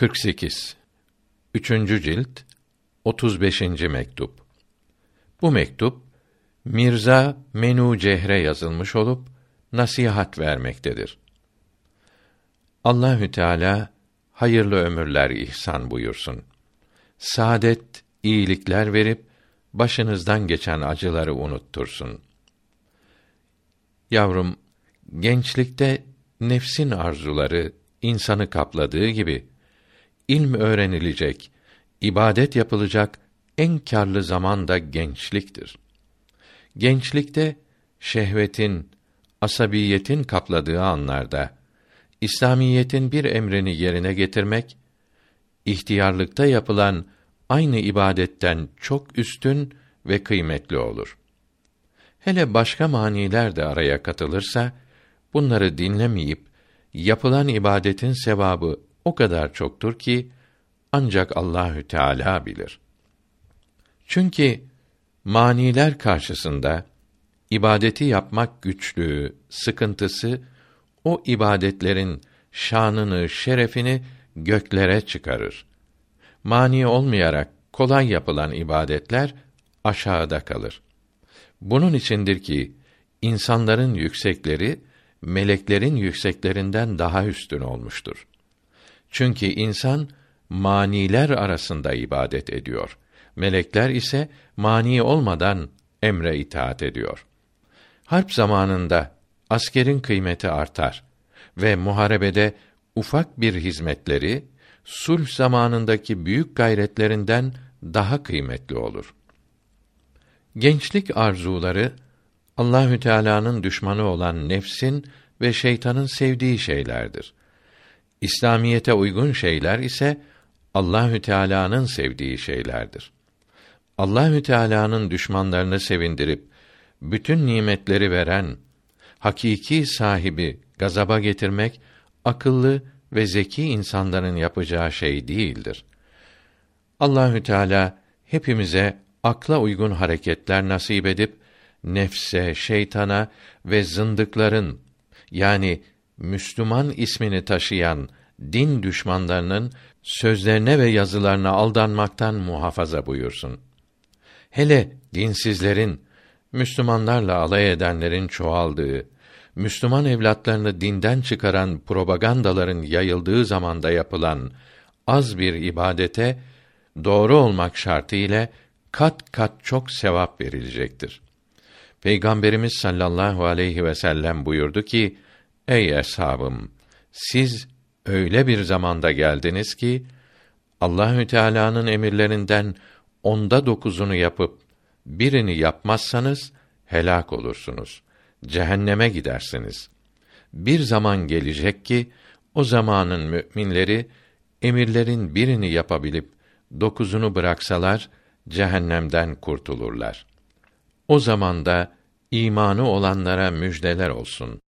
48 Üçüncü cilt 35. mektup Bu mektup Mirza Menu Cehre yazılmış olup nasihat vermektedir. Allahü Teala hayırlı ömürler ihsan buyursun. Saadet, iyilikler verip başınızdan geçen acıları unuttursun. Yavrum, gençlikte nefsin arzuları insanı kapladığı gibi ilm öğrenilecek, ibadet yapılacak en karlı zaman da gençliktir. Gençlikte şehvetin, asabiyetin kapladığı anlarda İslamiyetin bir emrini yerine getirmek ihtiyarlıkta yapılan aynı ibadetten çok üstün ve kıymetli olur. Hele başka maniler de araya katılırsa bunları dinlemeyip yapılan ibadetin sevabı o kadar çoktur ki ancak Allahü Teala bilir. Çünkü maniler karşısında ibadeti yapmak güçlüğü, sıkıntısı o ibadetlerin şanını, şerefini göklere çıkarır. Mani olmayarak kolay yapılan ibadetler aşağıda kalır. Bunun içindir ki insanların yüksekleri meleklerin yükseklerinden daha üstün olmuştur. Çünkü insan maniler arasında ibadet ediyor. Melekler ise mani olmadan emre itaat ediyor. Harp zamanında askerin kıymeti artar ve muharebede ufak bir hizmetleri sulh zamanındaki büyük gayretlerinden daha kıymetli olur. Gençlik arzuları Allahü Teala'nın düşmanı olan nefsin ve şeytanın sevdiği şeylerdir. İslamiyete uygun şeyler ise Allahü Teala'nın sevdiği şeylerdir. Allahü Teala'nın düşmanlarını sevindirip bütün nimetleri veren hakiki sahibi gazaba getirmek akıllı ve zeki insanların yapacağı şey değildir. Allahü Teala hepimize akla uygun hareketler nasip edip nefse, şeytana ve zındıkların yani Müslüman ismini taşıyan din düşmanlarının sözlerine ve yazılarına aldanmaktan muhafaza buyursun. Hele dinsizlerin, Müslümanlarla alay edenlerin çoğaldığı, Müslüman evlatlarını dinden çıkaran propagandaların yayıldığı zamanda yapılan az bir ibadete doğru olmak şartı ile kat kat çok sevap verilecektir. Peygamberimiz sallallahu aleyhi ve sellem buyurdu ki: Ey eshabım, siz öyle bir zamanda geldiniz ki Allahü Teala'nın emirlerinden onda dokuzunu yapıp birini yapmazsanız helak olursunuz. Cehenneme gidersiniz. Bir zaman gelecek ki o zamanın müminleri emirlerin birini yapabilip dokuzunu bıraksalar cehennemden kurtulurlar. O zamanda imanı olanlara müjdeler olsun.